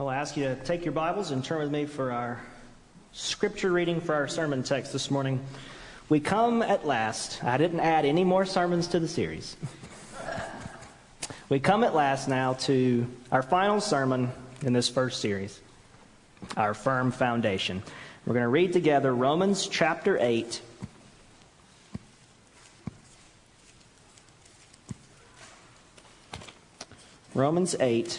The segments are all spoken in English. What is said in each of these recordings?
Well, I ask you to take your Bibles and turn with me for our scripture reading for our sermon text this morning. We come at last. I didn't add any more sermons to the series. we come at last now to our final sermon in this first series, our firm foundation. We're going to read together Romans chapter 8. Romans 8,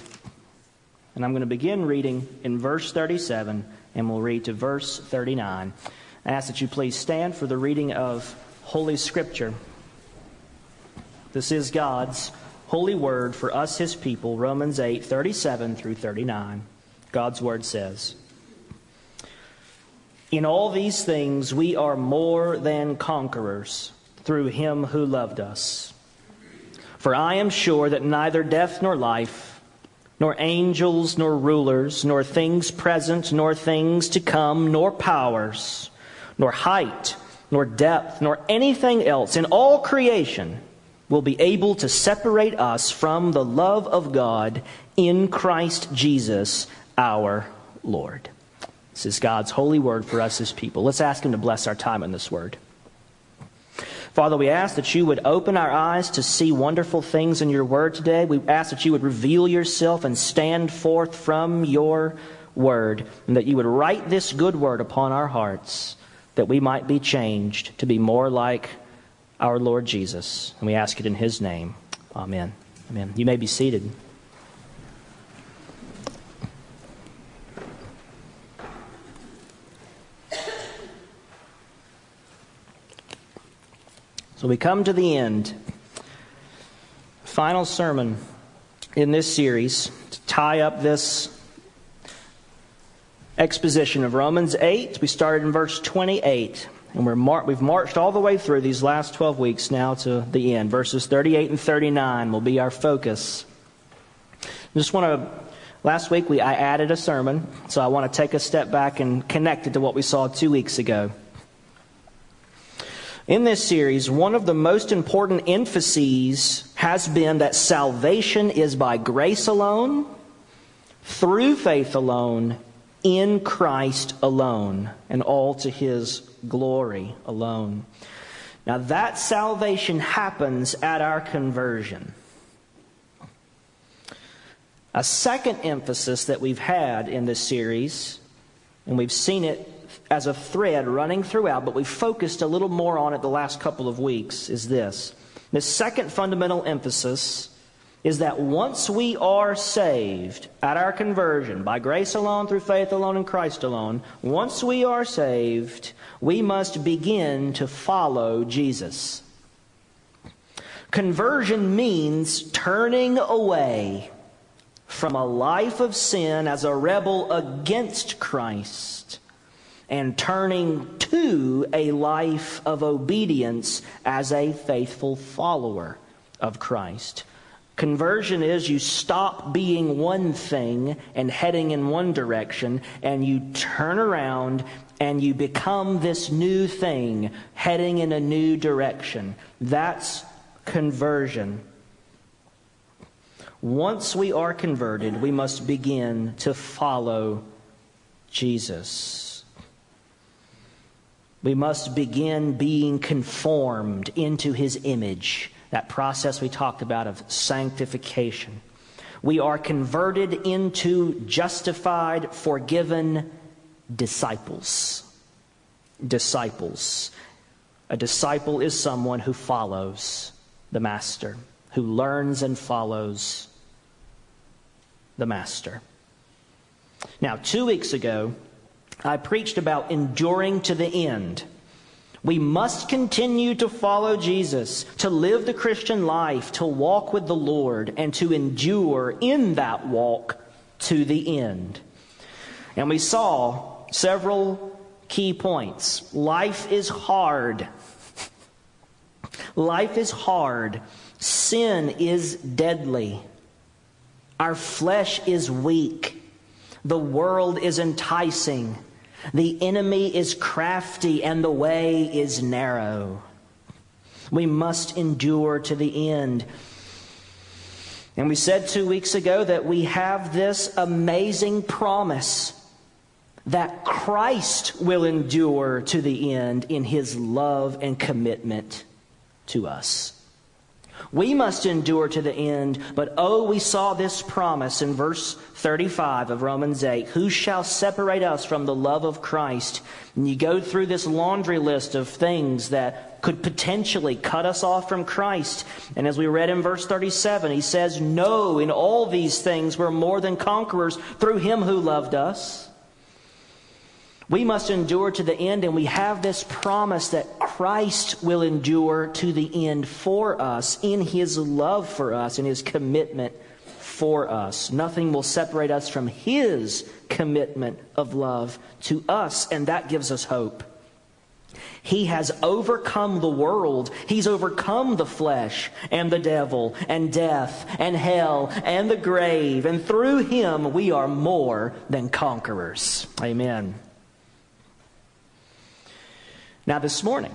and I'm going to begin reading in verse 37, and we'll read to verse 39. I ask that you please stand for the reading of Holy Scripture. This is God's holy word for us, his people, Romans 8, 37 through 39. God's word says, In all these things we are more than conquerors through him who loved us. For I am sure that neither death nor life, nor angels nor rulers, nor things present, nor things to come, nor powers, nor height, nor depth, nor anything else in all creation will be able to separate us from the love of God in Christ Jesus our Lord. This is God's holy word for us as people. Let's ask Him to bless our time in this word. Father, we ask that you would open our eyes to see wonderful things in your word today. We ask that you would reveal yourself and stand forth from your word, and that you would write this good word upon our hearts, that we might be changed to be more like our Lord Jesus. And we ask it in his name. Amen. Amen. You may be seated. So we come to the end. Final sermon in this series to tie up this exposition of Romans 8. We started in verse 28, and we're mar- we've marched all the way through these last 12 weeks now to the end. Verses 38 and 39 will be our focus. Just want to. Last week we I added a sermon, so I want to take a step back and connect it to what we saw two weeks ago. In this series, one of the most important emphases has been that salvation is by grace alone, through faith alone, in Christ alone, and all to his glory alone. Now, that salvation happens at our conversion. A second emphasis that we've had in this series, and we've seen it as a thread running throughout, but we focused a little more on it the last couple of weeks, is this. The second fundamental emphasis is that once we are saved at our conversion, by grace alone, through faith alone, in Christ alone, once we are saved, we must begin to follow Jesus. Conversion means turning away from a life of sin as a rebel against Christ and turning to a life of obedience as a faithful follower of Christ. Conversion is you stop being one thing and heading in one direction, and you turn around and you become this new thing heading in a new direction. That's conversion. Once we are converted, we must begin to follow Jesus. We must begin being conformed into his image. That process we talked about of sanctification. We are converted into justified, forgiven disciples. Disciples. A disciple is someone who follows the master, who learns and follows the master. Now, two weeks ago, I preached about enduring to the end. We must continue to follow Jesus, to live the Christian life, to walk with the Lord, and to endure in that walk to the end. And we saw several key points. Life is hard. Life is hard. Sin is deadly. Our flesh is weak. The world is enticing. The enemy is crafty and the way is narrow. We must endure to the end. And we said two weeks ago that we have this amazing promise that Christ will endure to the end in his love and commitment to us. We must endure to the end, but oh, we saw this promise in verse 35 of Romans 8 Who shall separate us from the love of Christ? And you go through this laundry list of things that could potentially cut us off from Christ. And as we read in verse 37, he says, No, in all these things we're more than conquerors through him who loved us. We must endure to the end, and we have this promise that Christ will endure to the end for us in his love for us and his commitment for us. Nothing will separate us from his commitment of love to us, and that gives us hope. He has overcome the world. He's overcome the flesh and the devil and death and hell and the grave. And through him, we are more than conquerors. Amen. Now, this morning,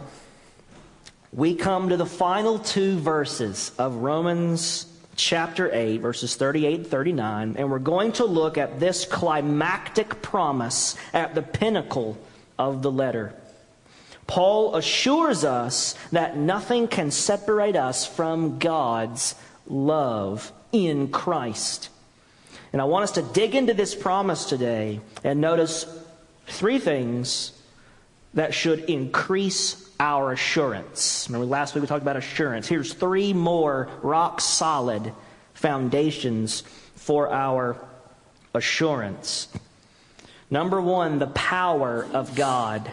we come to the final two verses of Romans chapter 8, verses 38 and 39, and we're going to look at this climactic promise at the pinnacle of the letter. Paul assures us that nothing can separate us from God's love in Christ. And I want us to dig into this promise today and notice three things that should increase our assurance. Remember last week we talked about assurance. Here's three more rock solid foundations for our assurance. Number one, the power of God.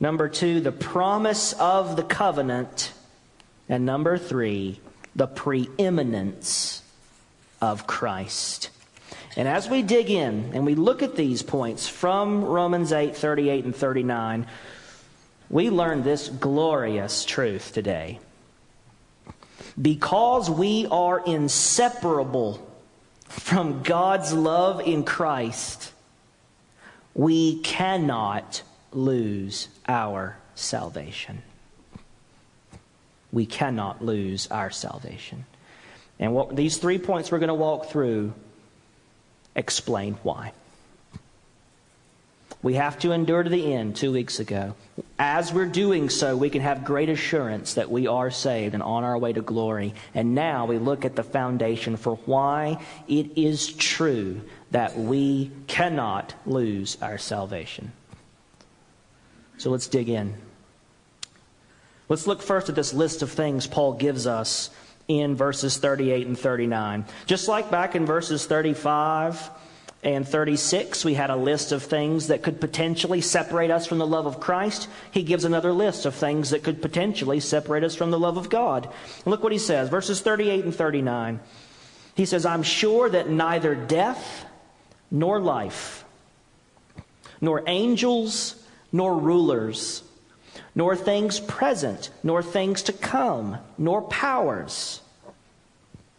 Number two, the promise of the covenant. And number three, the preeminence of Christ. And as we dig in and we look at these points from Romans 8, 38, and 39, we learn this glorious truth today. Because we are inseparable from God's love in Christ, we cannot lose our salvation. We cannot lose our salvation. And what these three points we're going to walk through explain why. We have to endure to the end two weeks ago. As we're doing so, we can have great assurance that we are saved and on our way to glory. And now we look at the foundation for why it is true that we cannot lose our salvation. So let's dig in. Let's look first at this list of things Paul gives us in verses 38 and 39. Just like back in verses 35 and 36, we had a list of things that could potentially separate us from the love of Christ. He gives another list of things that could potentially separate us from the love of God. And look what he says, verses 38 and 39. He says, I'm sure that neither death nor life, nor angels nor rulers, nor things present, nor things to come, nor powers,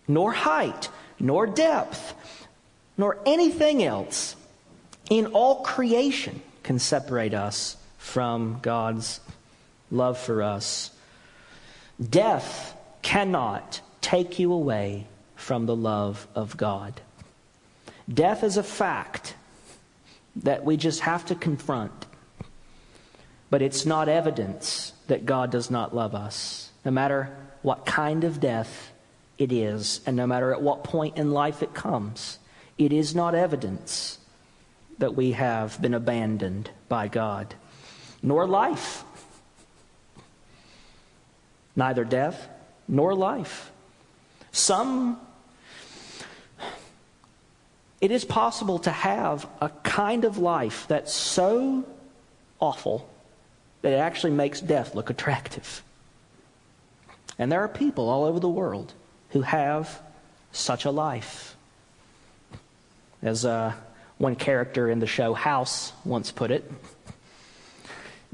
nor height, nor depth, nor anything else in all creation can separate us from God's love for us. Death cannot take you away from the love of God. Death is a fact that we just have to confront. But it's not evidence that God does not love us, no matter what kind of death it is, and no matter at what point in life it comes. It is not evidence that we have been abandoned by God, nor life. Neither death nor life. Some, it is possible to have a kind of life that's so awful that it actually makes death look attractive. And there are people all over the world who have such a life. As uh, one character in the show House once put it,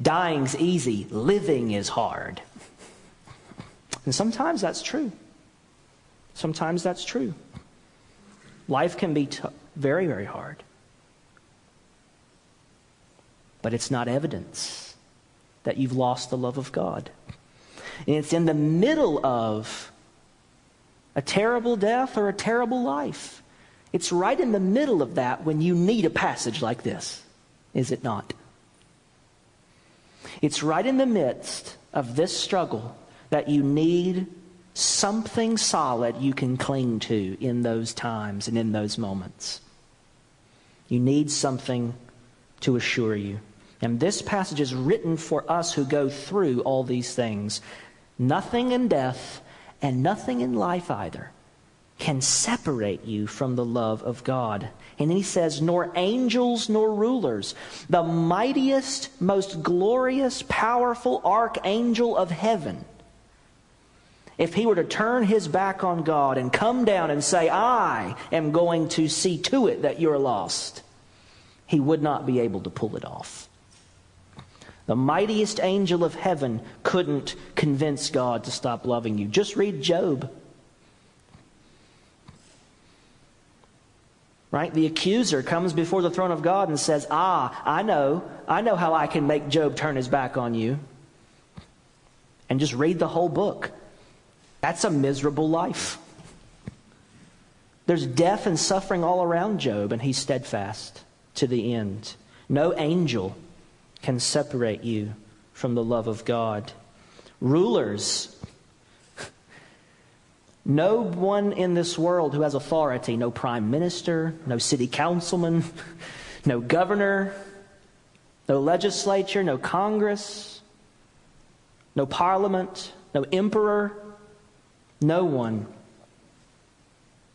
dying's easy, living is hard. And sometimes that's true. Sometimes that's true. Life can be t- very, very hard. But it's not evidence that you've lost the love of God. And it's in the middle of A terrible death or a terrible life? It's right in the middle of that when you need a passage like this, is it not? It's right in the midst of this struggle that you need something solid you can cling to in those times and in those moments. You need something to assure you. And this passage is written for us who go through all these things. Nothing in death and nothing in life either can separate you from the love of God. And he says, nor angels nor rulers. The mightiest, most glorious, powerful archangel of heaven. If he were to turn his back on God and come down and say, I am going to see to it that you're lost, he would not be able to pull it off. The mightiest angel of heaven couldn't convince God to stop loving you. Just read Job. Right? The accuser comes before the throne of God and says, Ah, I know. I know how I can make Job turn his back on you. And just read the whole book. That's a miserable life. There's death and suffering all around Job, and he's steadfast to the end. No angel can separate you from the love of God. Rulers, no one in this world who has authority, no prime minister, no city councilman, no governor, no legislature, no Congress, no parliament, no emperor, no one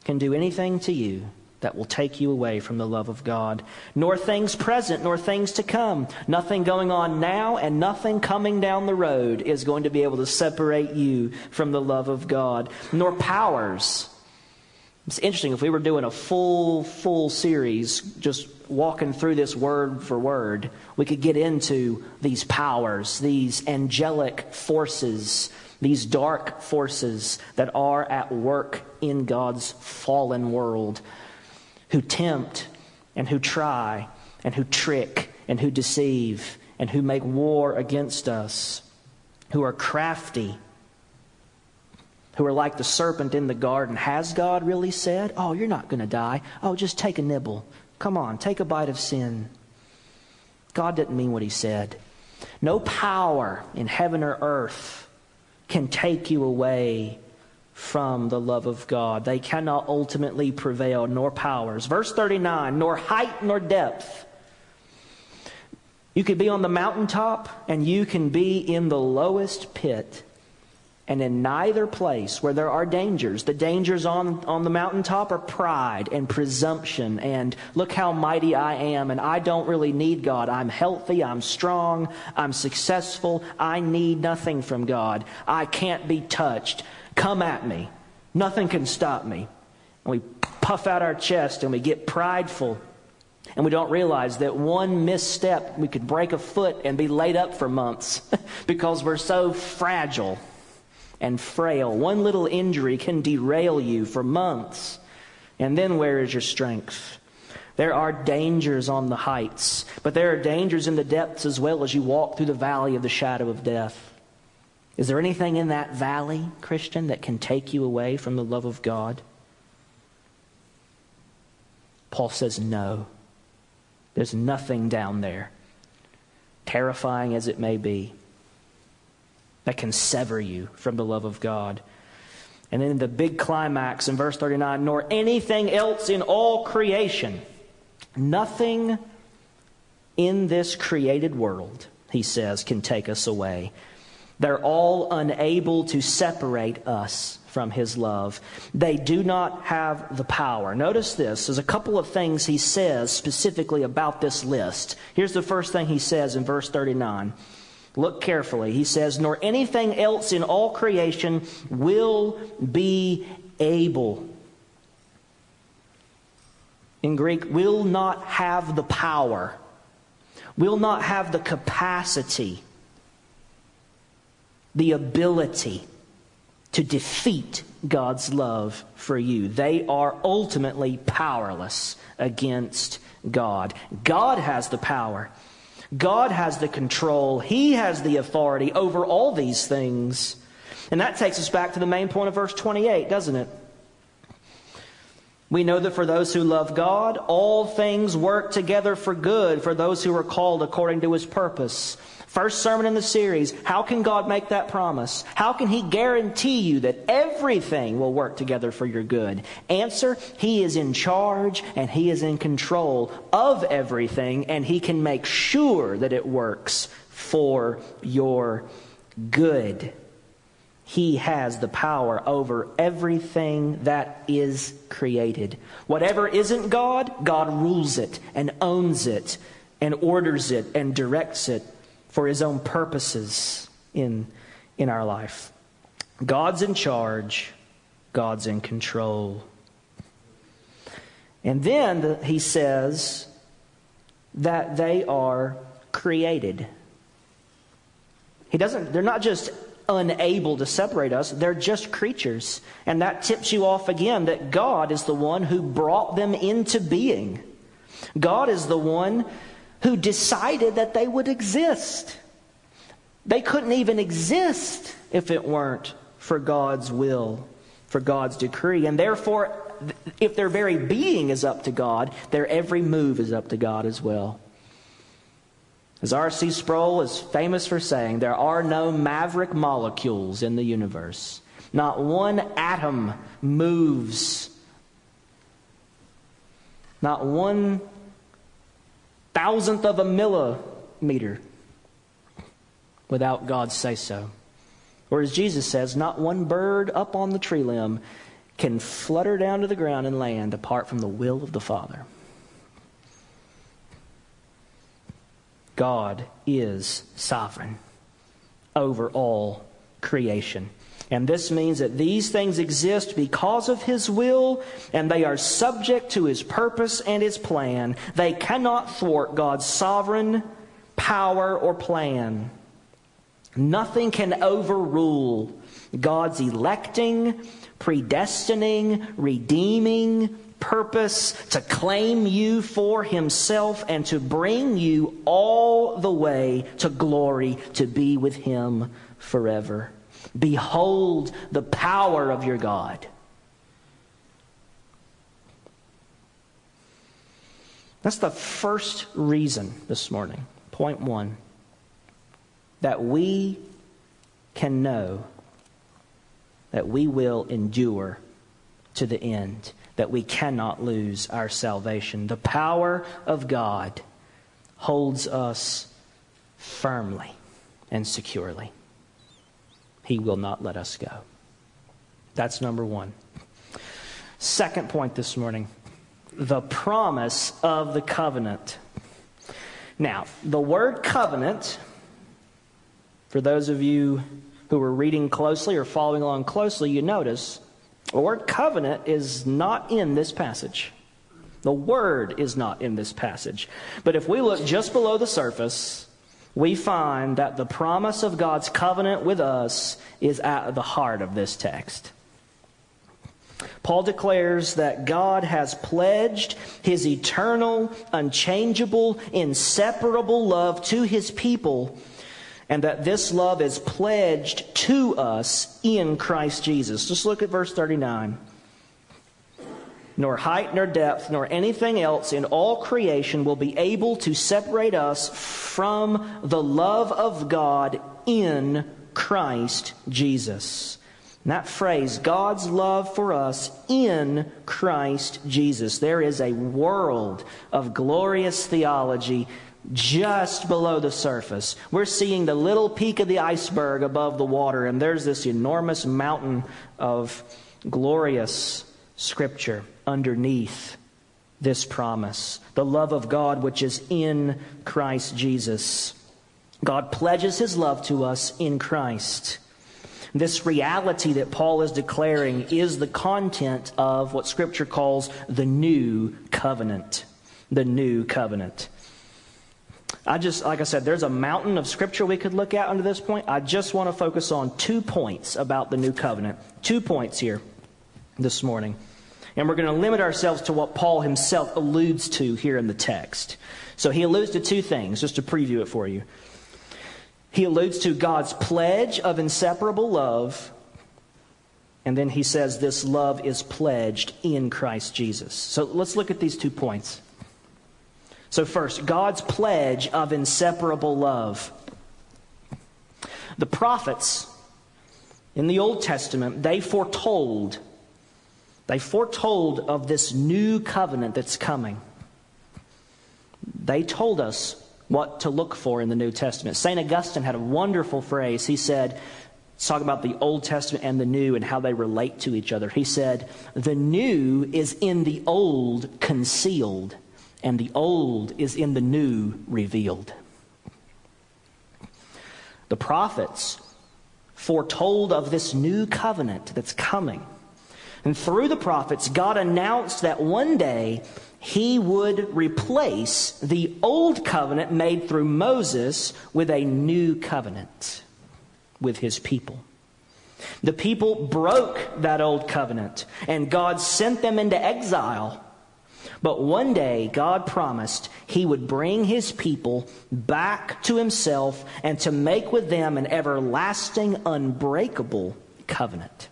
can do anything to you that will take you away from the love of God, nor things present, nor things to come. Nothing going on now and nothing coming down the road is going to be able to separate you from the love of God, nor powers. It's interesting if we were doing a full, full series, just walking through this word for word, we could get into these powers, these angelic forces these dark forces that are at work in God's fallen world, who tempt and who try and who trick and who deceive and who make war against us, who are crafty, who are like the serpent in the garden. Has God really said, Oh, you're not going to die? Oh, just take a nibble. Come on, take a bite of sin. God didn't mean what he said. No power in heaven or earth can take you away from the love of God. They cannot ultimately prevail, nor powers. Verse 39 nor height nor depth. You could be on the mountaintop and you can be in the lowest pit. And in neither place where there are dangers, the dangers on, on the mountaintop are pride and presumption and look how mighty I am and I don't really need God. I'm healthy, I'm strong, I'm successful, I need nothing from God. I can't be touched. Come at me. Nothing can stop me. And we puff out our chest and we get prideful and we don't realize that one misstep, we could break a foot and be laid up for months because we're so fragile and frail. One little injury can derail you for months. And then where is your strength? There are dangers on the heights, but there are dangers in the depths as well as you walk through the valley of the shadow of death. Is there anything in that valley, Christian, that can take you away from the love of God? Paul says no. There's nothing down there, terrifying as it may be that can sever you from the love of God. And then the big climax in verse 39 nor anything else in all creation. Nothing in this created world, he says, can take us away. They're all unable to separate us from his love. They do not have the power. Notice this. There's a couple of things he says specifically about this list. Here's the first thing he says in verse 39. Look carefully. He says, Nor anything else in all creation will be able. In Greek, will not have the power, will not have the capacity, the ability to defeat God's love for you. They are ultimately powerless against God. God has the power. God has the control, He has the authority over all these things. And that takes us back to the main point of verse 28, doesn't it? We know that for those who love God, all things work together for good for those who are called according to his purpose. First sermon in the series. How can God make that promise? How can He guarantee you that everything will work together for your good? Answer He is in charge and He is in control of everything, and He can make sure that it works for your good. He has the power over everything that is created. Whatever isn't God, God rules it and owns it and orders it and directs it for his own purposes in, in our life. God's in charge, God's in control. And then the, he says that they are created. He doesn't, they're not just unable to separate us, they're just creatures. And that tips you off again that God is the one who brought them into being. God is the one who decided that they would exist. They couldn't even exist if it weren't for God's will, for God's decree. And therefore, if their very being is up to God, their every move is up to God as well. As R.C. Sproul is famous for saying, there are no maverick molecules in the universe. Not one atom moves. Not one thousandth of a millimeter without God say so. Or as Jesus says, not one bird up on the tree limb can flutter down to the ground and land apart from the will of the Father. God is sovereign over all creation. And this means that these things exist because of His will, and they are subject to His purpose and His plan. They cannot thwart God's sovereign power or plan. Nothing can overrule God's electing, predestining, redeeming purpose to claim you for Himself and to bring you all the way to glory to be with Him forever. Behold the power of your God. That's the first reason this morning. Point one that we can know that we will endure to the end, that we cannot lose our salvation. The power of God holds us firmly and securely. He will not let us go. That's number one. Second point this morning the promise of the covenant. Now, the word covenant for those of you who are reading closely or following along closely, you notice the word covenant is not in this passage. The word is not in this passage. But if we look just below the surface, we find that the promise of God's covenant with us is at the heart of this text. Paul declares that God has pledged his eternal, unchangeable, inseparable love to his people and that this love is pledged to us in Christ Jesus. Just look at verse 39. Nor height, nor depth, nor anything else in all creation will be able to separate us from the love of God in Christ Jesus. And that phrase, God's love for us in Christ Jesus. There is a world of glorious theology just below the surface. We're seeing the little peak of the iceberg above the water, and there's this enormous mountain of glorious scripture underneath this promise. The love of God which is in Christ Jesus. God pledges his love to us in Christ. This reality that Paul is declaring is the content of what Scripture calls the new covenant. The new covenant. I just, like I said, there's a mountain of scripture we could look at under this point. I just want to focus on two points about the new covenant. Two points here this morning. And we're going to limit ourselves to what Paul himself alludes to here in the text. So he alludes to two things, just to preview it for you. He alludes to God's pledge of inseparable love And then he says this love is pledged in Christ Jesus. So let's look at these two points. So, first, God's pledge of inseparable love. The prophets in the Old Testament, they foretold, they foretold of this new covenant that's coming. They told us what to look for in the New Testament. St. Augustine had a wonderful phrase. He said, let's talk about the Old Testament and the New and how they relate to each other. He said, The new is in the old concealed, and the old is in the new revealed. The prophets foretold of this new covenant that's coming. And through the prophets, God announced that one day he would replace the old covenant made through Moses with a new covenant with his people. The people broke that old covenant, and God sent them into exile. But one day, God promised He would bring His people back to Himself and to make with them an everlasting, unbreakable covenant.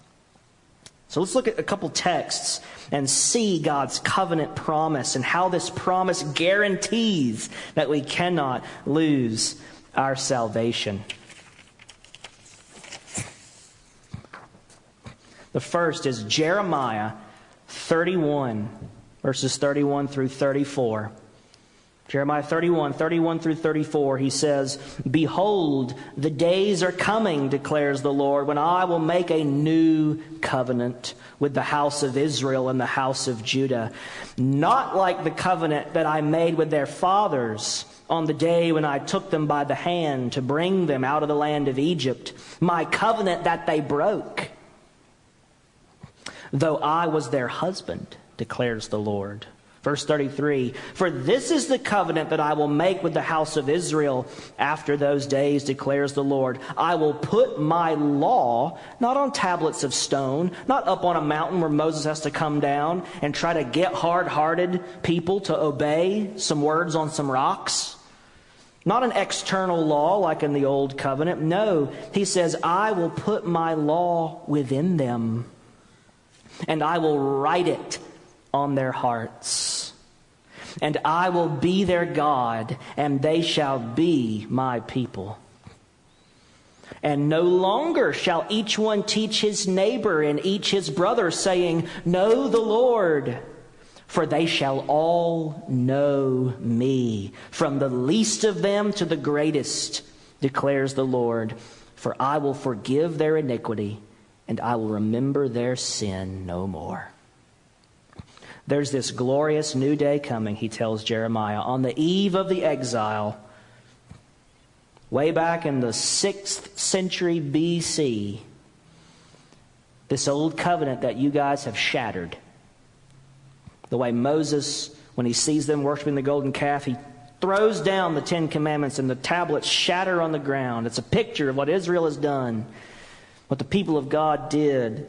So let's look at a couple texts and see God's covenant promise and how this promise guarantees that we cannot lose our salvation. The first is Jeremiah 31, verses 31 through 34. Jeremiah 31, 31 through 34, he says, Behold, the days are coming, declares the Lord, when I will make a new covenant with the house of Israel and the house of Judah. Not like the covenant that I made with their fathers on the day when I took them by the hand to bring them out of the land of Egypt, my covenant that they broke. Though I was their husband, declares the Lord. Verse 33 For this is the covenant that I will make with the house of Israel after those days, declares the Lord. I will put my law not on tablets of stone, not up on a mountain where Moses has to come down and try to get hard hearted people to obey some words on some rocks. Not an external law like in the old covenant. No, he says, I will put my law within them, and I will write it on their hearts. And I will be their God, and they shall be my people. And no longer shall each one teach his neighbor and each his brother, saying, Know the Lord. For they shall all know me, from the least of them to the greatest, declares the Lord. For I will forgive their iniquity, and I will remember their sin no more. There's this glorious new day coming, he tells Jeremiah, on the eve of the exile. Way back in the 6th century BC, this old covenant that you guys have shattered. The way Moses, when he sees them worshiping the golden calf, he throws down the Ten Commandments and the tablets shatter on the ground. It's a picture of what Israel has done, what the people of God did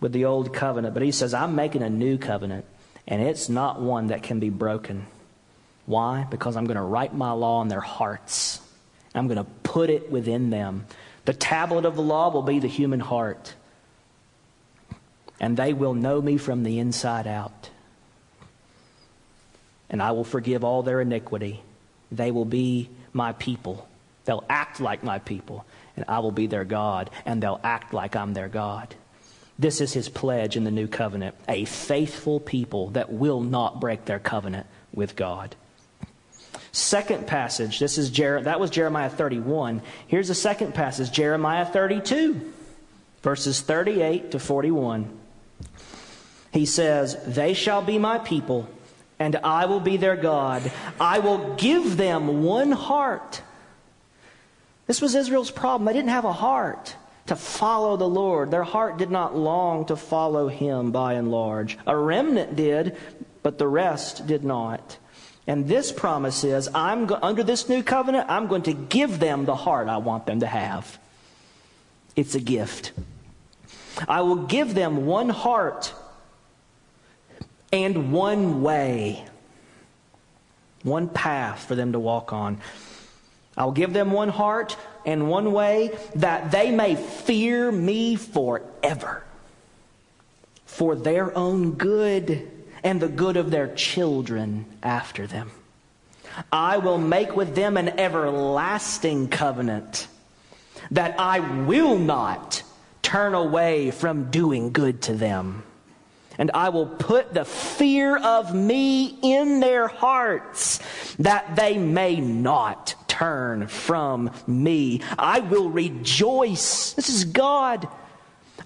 with the old covenant, but he says, I'm making a new covenant, and it's not one that can be broken. Why? Because I'm going to write my law in their hearts. I'm going to put it within them. The tablet of the law will be the human heart, and they will know me from the inside out. And I will forgive all their iniquity. They will be my people. They'll act like my people, and I will be their God, and they'll act like I'm their God. This is his pledge in the new covenant a faithful people that will not break their covenant with God. Second passage, this is Jer- that was Jeremiah 31. Here's the second passage, Jeremiah 32, verses 38 to 41. He says, They shall be my people, and I will be their God. I will give them one heart. This was Israel's problem. They didn't have a heart to follow the Lord. Their heart did not long to follow him by and large. A remnant did, but the rest did not. And this promise is I'm go- under this new covenant, I'm going to give them the heart I want them to have. It's a gift. I will give them one heart and one way, one path for them to walk on. I'll give them one heart and one way that they may fear me forever. for their own good and the good of their children after them. I will make with them an everlasting covenant that I will not turn away from doing good to them. And I will put the fear of me in their hearts that they may not turn from me. I will rejoice. This is God.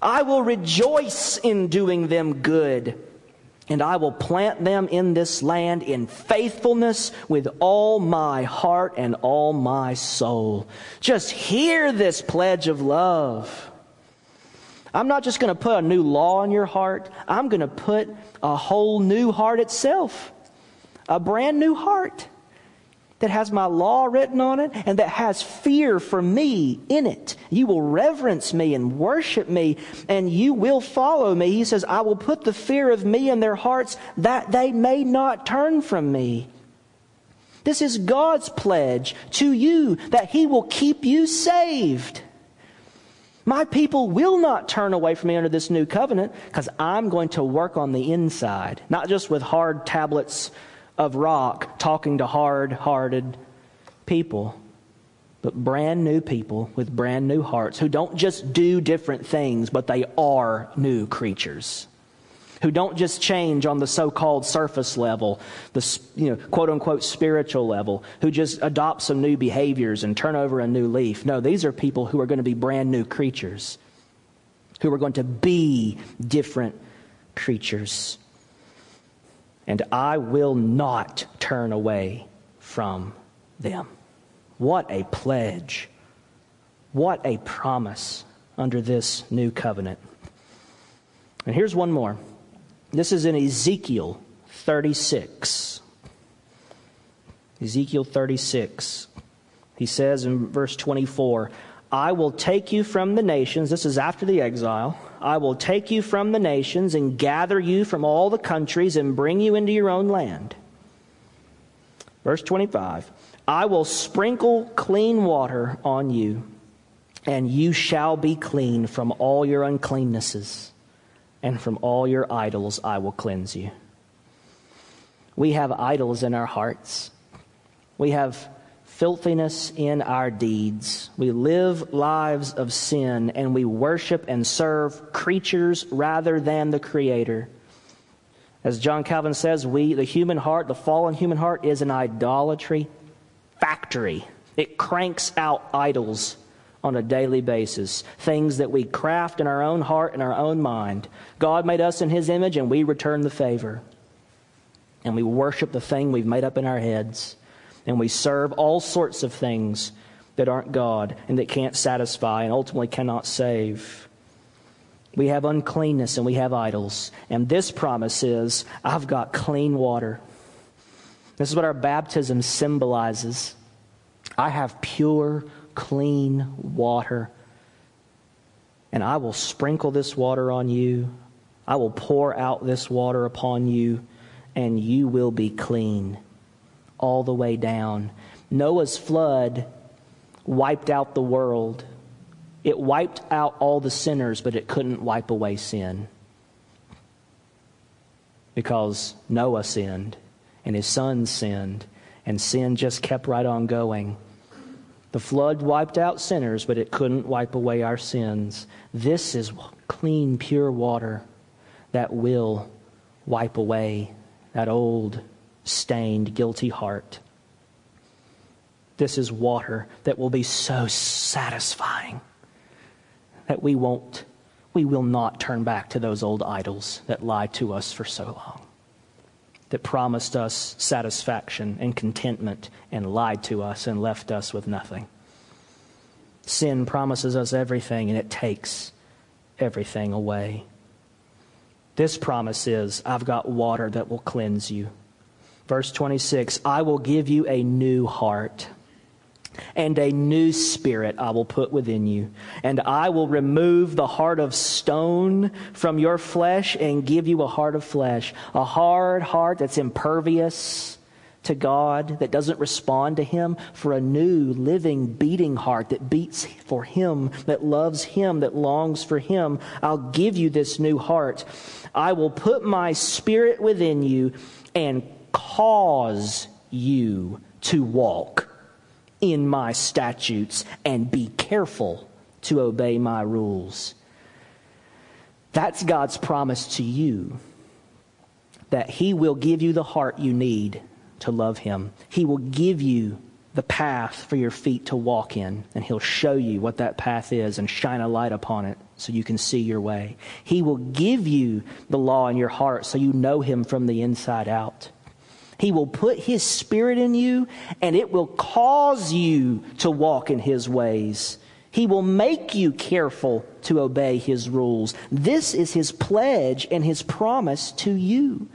I will rejoice in doing them good and I will plant them in this land in faithfulness with all my heart and all my soul. Just hear this pledge of love. I'm not just going to put a new law in your heart, I'm going to put a whole new heart itself, a brand new heart that has my law written on it and that has fear for me in it. You will reverence me and worship me and you will follow me. He says, I will put the fear of me in their hearts that they may not turn from me. This is God's pledge to you that He will keep you saved. My people will not turn away from me under this new covenant because I'm going to work on the inside, not just with hard tablets of rock talking to hard hearted people, but brand new people with brand new hearts who don't just do different things, but they are new creatures. Who don't just change on the so called surface level, the you know, quote unquote spiritual level, who just adopt some new behaviors and turn over a new leaf. No, these are people who are going to be brand new creatures, who are going to be different creatures and I will not turn away from them. What a pledge! What a promise under this new covenant. And here's one more. This is in Ezekiel 36. Ezekiel 36. He says in verse 24, I will take you from the nations. This is after the exile. I will take you from the nations and gather you from all the countries and bring you into your own land. Verse 25 I will sprinkle clean water on you, and you shall be clean from all your uncleannesses, and from all your idols I will cleanse you. We have idols in our hearts. We have filthiness in our deeds. We live lives of sin and we worship and serve creatures rather than the Creator. As John Calvin says, we, the human heart, the fallen human heart, is an idolatry factory. It cranks out idols on a daily basis, things that we craft in our own heart and our own mind. God made us in His image, and we return the favor. And we worship the thing we've made up in our heads and we serve all sorts of things that aren't God and that can't satisfy and ultimately cannot save. We have uncleanness and we have idols. And this promise is I've got clean water. This is what our baptism symbolizes. I have pure, clean water. And I will sprinkle this water on you. I will pour out this water upon you, and you will be clean all the way down. Noah's flood wiped out the world. It wiped out all the sinners, but it couldn't wipe away sin. Because Noah sinned, and his sons sinned, and sin just kept right on going. The flood wiped out sinners, but it couldn't wipe away our sins. This is clean, pure water that will wipe away that old stained, guilty heart. This is water that will be so satisfying that we won't, we will not turn back to those old idols that lied to us for so long, that promised us satisfaction and contentment and lied to us and left us with nothing. Sin promises us everything and it takes everything away. This promise is I've got water that will cleanse you. Verse 26 I will give you a new heart and a new spirit I will put within you. And I will remove the heart of stone from your flesh and give you a heart of flesh, a hard heart that's impervious to God that doesn't respond to Him, for a new, living, beating heart that beats for Him, that loves Him, that longs for Him. I'll give you this new heart. I will put my spirit within you and cause you to walk in my statutes and be careful to obey my rules. That's God's promise to you that He will give you the heart you need to love Him. He will give you the path for your feet to walk in, and He'll show you what that path is and shine a light upon it so you can see your way. He will give you the law in your heart so you know Him from the inside out. He will put His Spirit in you, and it will cause you to walk in His ways. He will make you careful to obey His rules. This is His pledge and His promise to you.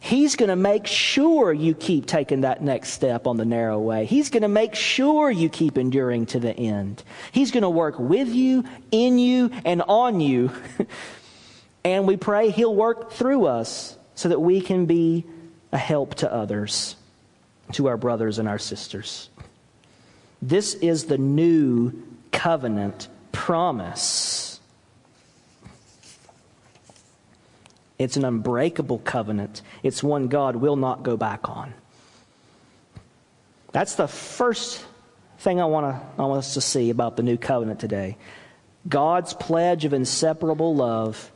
He's going to make sure you keep taking that next step on the narrow way. He's going to make sure you keep enduring to the end. He's going to work with you, in you, and on you. and we pray He'll work through us so that we can be a help to others, to our brothers and our sisters. This is the new covenant promise. It's an unbreakable covenant. It's one God will not go back on. That's the first thing I want, to, I want us to see about the new covenant today. God's pledge of inseparable love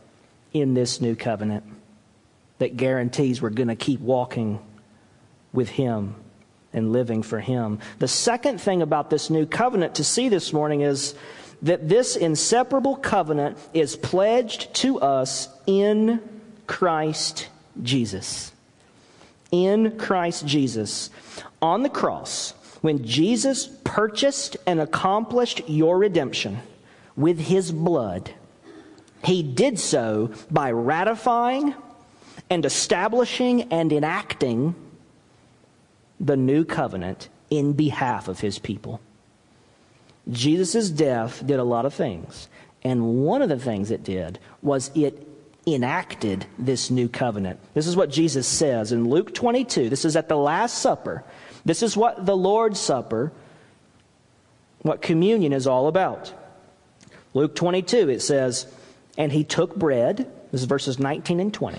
in this new covenant that guarantees we're going to keep walking with Him and living for Him. The second thing about this new covenant to see this morning is that this inseparable covenant is pledged to us in Christ Jesus. In Christ Jesus. On the cross, when Jesus purchased and accomplished your redemption with his blood, he did so by ratifying and establishing and enacting the new covenant in behalf of his people. Jesus' death did a lot of things. And one of the things it did was it enacted this new covenant. This is what Jesus says in Luke 22. This is at the Last Supper. This is what the Lord's Supper, what communion is all about. Luke 22, it says, And he took bread. This is verses 19 and 20.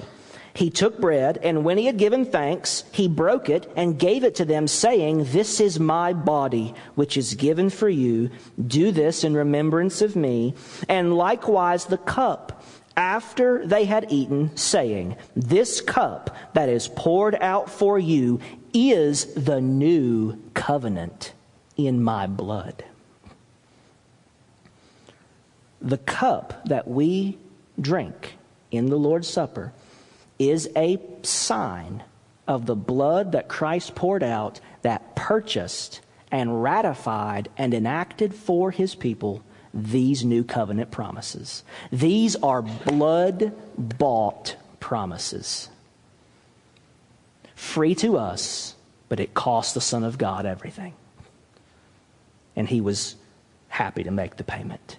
He took bread, and when he had given thanks, he broke it and gave it to them, saying, This is my body, which is given for you. Do this in remembrance of me. And likewise the cup after they had eaten, saying, This cup that is poured out for you is the new covenant in my blood. The cup that we drink in the Lord's Supper is a sign of the blood that Christ poured out that purchased and ratified and enacted for his people these new covenant promises. These are blood bought promises. Free to us, but it cost the Son of God everything. And he was happy to make the payment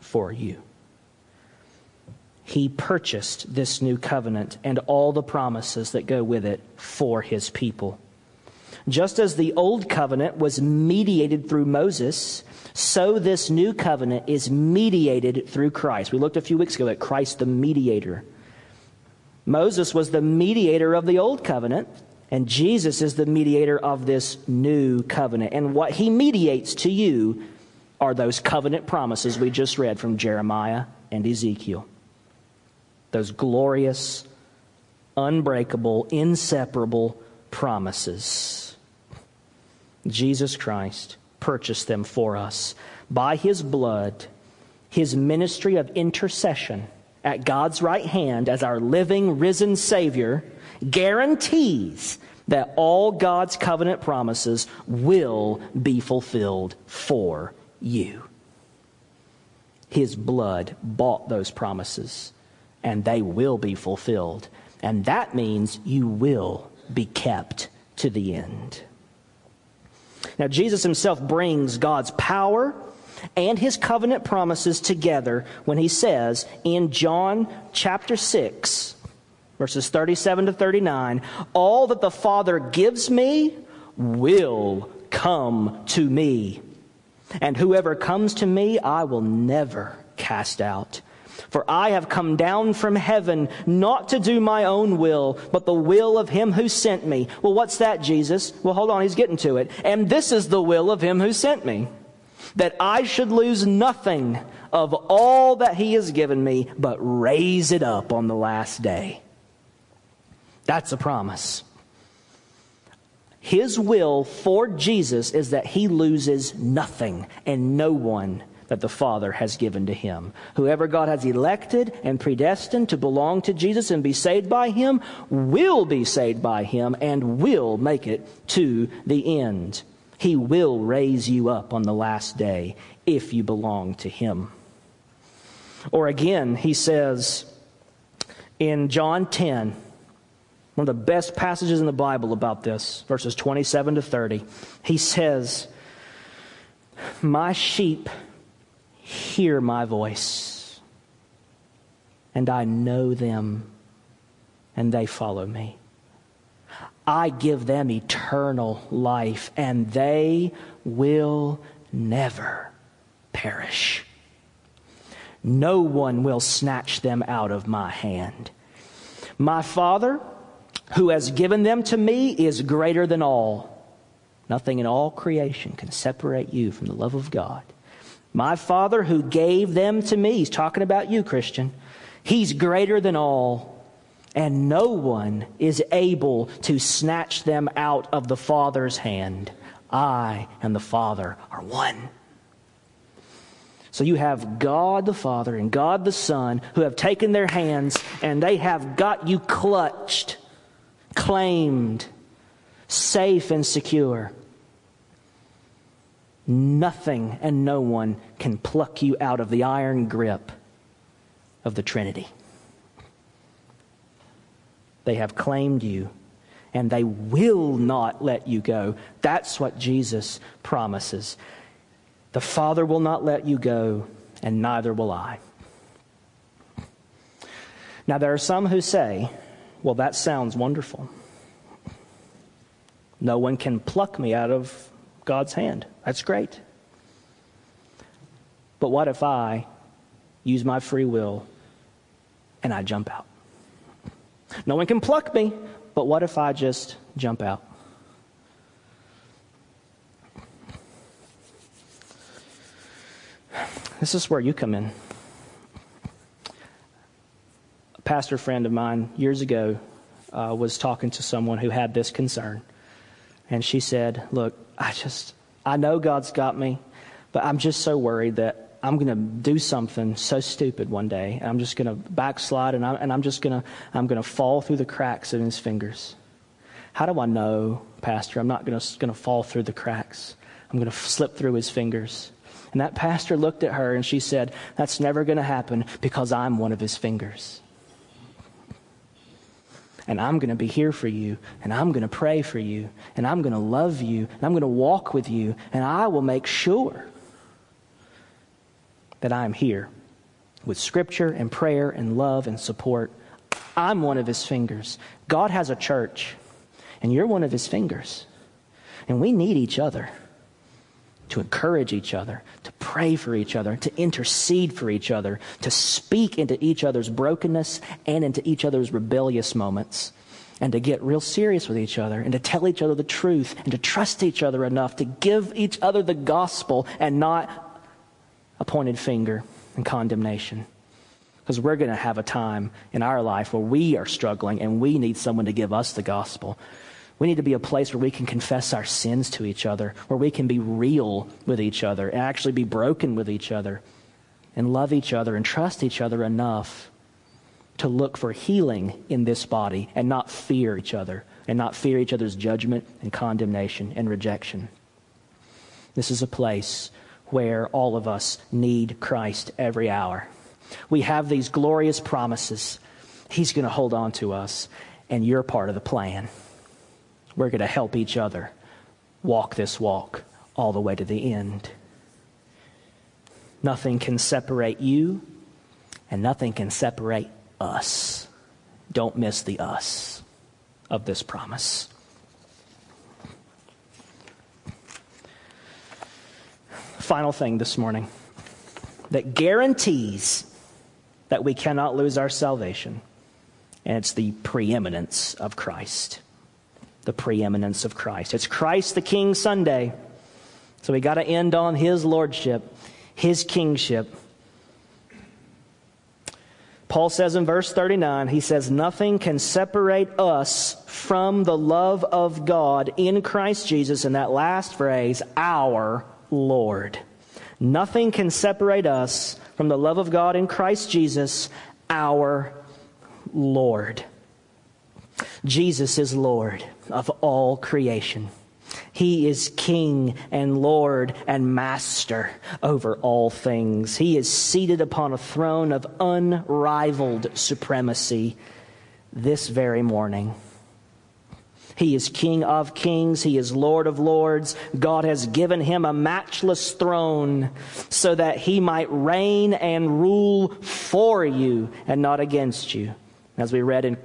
for you. He purchased this new covenant and all the promises that go with it for his people. Just as the old covenant was mediated through Moses, so this new covenant is mediated through Christ. We looked a few weeks ago at Christ the mediator. Moses was the mediator of the old covenant, and Jesus is the mediator of this new covenant. And what he mediates to you are those covenant promises we just read from Jeremiah and Ezekiel. Those glorious, unbreakable, inseparable promises. Jesus Christ purchased them for us. By his blood, his ministry of intercession at God's right hand as our living, risen Savior guarantees that all God's covenant promises will be fulfilled for you. His blood bought those promises, and they will be fulfilled. And that means you will be kept to the end. Now, Jesus himself brings God's power and his covenant promises together when he says in John chapter 6, verses 37 to 39 All that the Father gives me will come to me. And whoever comes to me, I will never cast out. For I have come down from heaven not to do my own will, but the will of him who sent me. Well, what's that, Jesus? Well, hold on, he's getting to it. And this is the will of him who sent me, that I should lose nothing of all that he has given me, but raise it up on the last day. That's a promise. His will for Jesus is that he loses nothing and no one that the Father has given to him. Whoever God has elected and predestined to belong to Jesus and be saved by him will be saved by him and will make it to the end. He will raise you up on the last day if you belong to him. Or again, he says in John 10, one of the best passages in the Bible about this, verses 27 to 30. He says, My sheep hear my voice, and I know them, and they follow me. I give them eternal life, and they will never perish. No one will snatch them out of my hand. My Father, who has given them to me is greater than all. Nothing in all creation can separate you from the love of God. My Father who gave them to me, he's talking about you, Christian, he's greater than all. And no one is able to snatch them out of the Father's hand. I and the Father are one. So you have God the Father and God the Son who have taken their hands and they have got you clutched claimed, safe and secure. Nothing and no one can pluck you out of the iron grip of the Trinity. They have claimed you and they will not let you go. That's what Jesus promises. The Father will not let you go, and neither will I. Now, there are some who say, well, that sounds wonderful. No one can pluck me out of God's hand. That's great. But what if I use my free will and I jump out? No one can pluck me, but what if I just jump out? This is where you come in A pastor friend of mine years ago uh, was talking to someone who had this concern. And she said, Look, I just, I know God's got me, but I'm just so worried that I'm going to do something so stupid one day. And I'm just going to backslide and, I, and I'm just going to, I'm going to fall through the cracks in his fingers. How do I know, Pastor, I'm not going to fall through the cracks? I'm going to slip through his fingers. And that pastor looked at her and she said, That's never going to happen because I'm one of his fingers and I'm going to be here for you, and I'm going to pray for you, and I'm going to love you, and I'm going to walk with you, and I will make sure that I'm here with scripture and prayer and love and support. I'm one of his fingers. God has a church, and you're one of his fingers. And we need each other to encourage each other, to pray for each other, to intercede for each other, to speak into each other's brokenness and into each other's rebellious moments, and to get real serious with each other, and to tell each other the truth, and to trust each other enough to give each other the gospel and not a pointed finger and condemnation. Because we're going to have a time in our life where we are struggling and we need someone to give us the gospel. We need to be a place where we can confess our sins to each other, where we can be real with each other and actually be broken with each other and love each other and trust each other enough to look for healing in this body and not fear each other and not fear each other's judgment and condemnation and rejection. This is a place where all of us need Christ every hour. We have these glorious promises. He's going to hold on to us, and you're part of the plan. We're going to help each other walk this walk all the way to the end. Nothing can separate you, and nothing can separate us. Don't miss the us of this promise. Final thing this morning that guarantees that we cannot lose our salvation, and it's the preeminence of Christ. The preeminence of Christ. It's Christ the King Sunday. So we got to end on his lordship, his kingship. Paul says in verse 39, he says, Nothing can separate us from the love of God in Christ Jesus. In that last phrase, our Lord. Nothing can separate us from the love of God in Christ Jesus, our Lord. Jesus is Lord of all creation. He is King and Lord and Master over all things. He is seated upon a throne of unrivaled supremacy this very morning. He is King of kings. He is Lord of lords. God has given him a matchless throne so that he might reign and rule for you and not against you. As we read in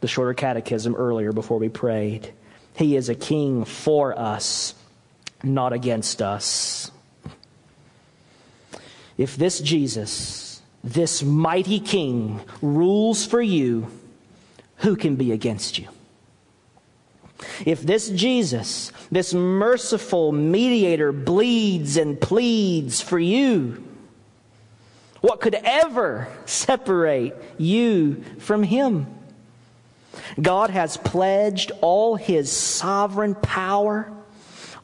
the shorter catechism earlier before we prayed, he is a king for us, not against us. If this Jesus, this mighty king, rules for you, who can be against you? If this Jesus, this merciful mediator, bleeds and pleads for you, what could ever separate you from him? God has pledged all his sovereign power,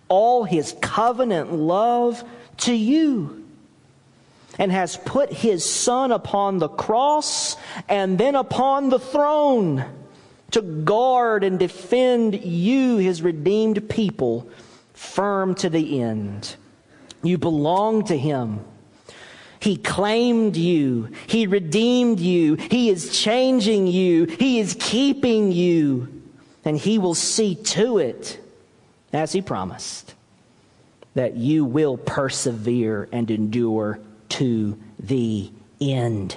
all his covenant love to you, and has put his son upon the cross and then upon the throne to guard and defend you, his redeemed people, firm to the end. You belong to him. He claimed you. He redeemed you. He is changing you. He is keeping you. And he will see to it, as he promised, that you will persevere and endure to the end.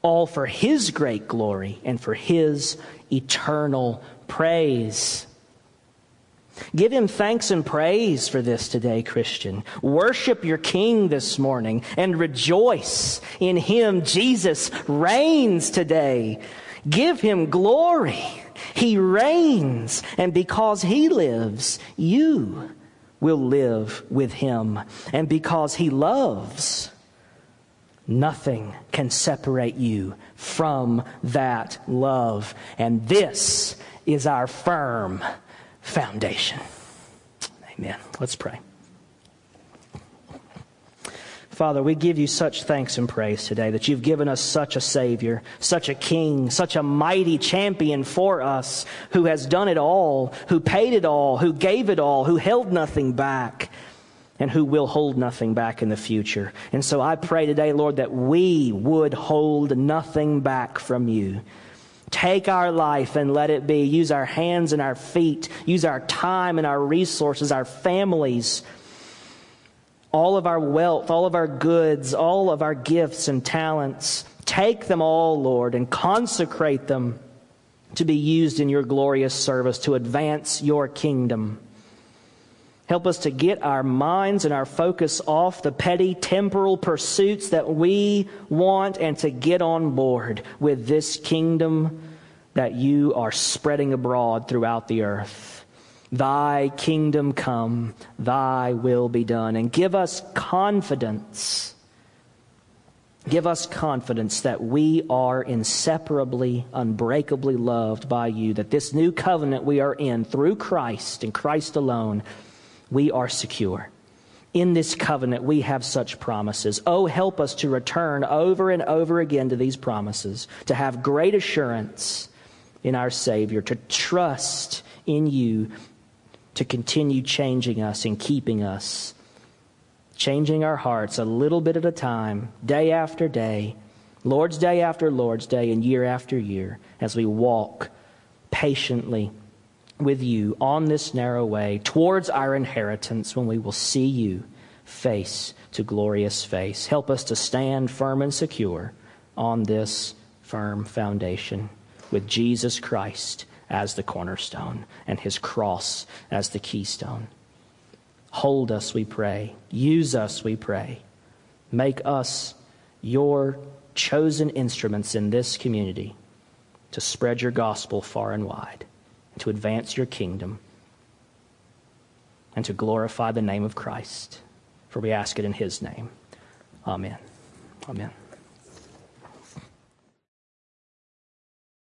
All for his great glory and for his eternal praise. Give him thanks and praise for this today, Christian. Worship your King this morning and rejoice in him. Jesus reigns today. Give him glory. He reigns, and because he lives, you will live with him. And because he loves, Nothing can separate you from that love. And this is our firm foundation. Amen. Let's pray. Father, we give you such thanks and praise today that you've given us such a Savior, such a King, such a mighty champion for us who has done it all, who paid it all, who gave it all, who held nothing back and who will hold nothing back in the future. And so I pray today, Lord, that we would hold nothing back from you. Take our life and let it be. Use our hands and our feet. Use our time and our resources, our families, all of our wealth, all of our goods, all of our gifts and talents. Take them all, Lord, and consecrate them to be used in your glorious service to advance your kingdom. Help us to get our minds and our focus off the petty temporal pursuits that we want and to get on board with this kingdom that you are spreading abroad throughout the earth. Thy kingdom come, thy will be done. And give us confidence. Give us confidence that we are inseparably, unbreakably loved by you, that this new covenant we are in through Christ and Christ alone we are secure. In this covenant, we have such promises. Oh, help us to return over and over again to these promises, to have great assurance in our Savior, to trust in you, to continue changing us and keeping us, changing our hearts a little bit at a time, day after day, Lord's Day after Lord's Day, and year after year, as we walk patiently with you on this narrow way towards our inheritance when we will see you face to glorious face. Help us to stand firm and secure on this firm foundation. with Jesus Christ as the cornerstone and his cross as the keystone. Hold us, we pray. Use us, we pray. Make us your chosen instruments in this community to spread your gospel far and wide, to advance your kingdom, and to glorify the name of Christ. For we ask it in his name. Amen. Amen.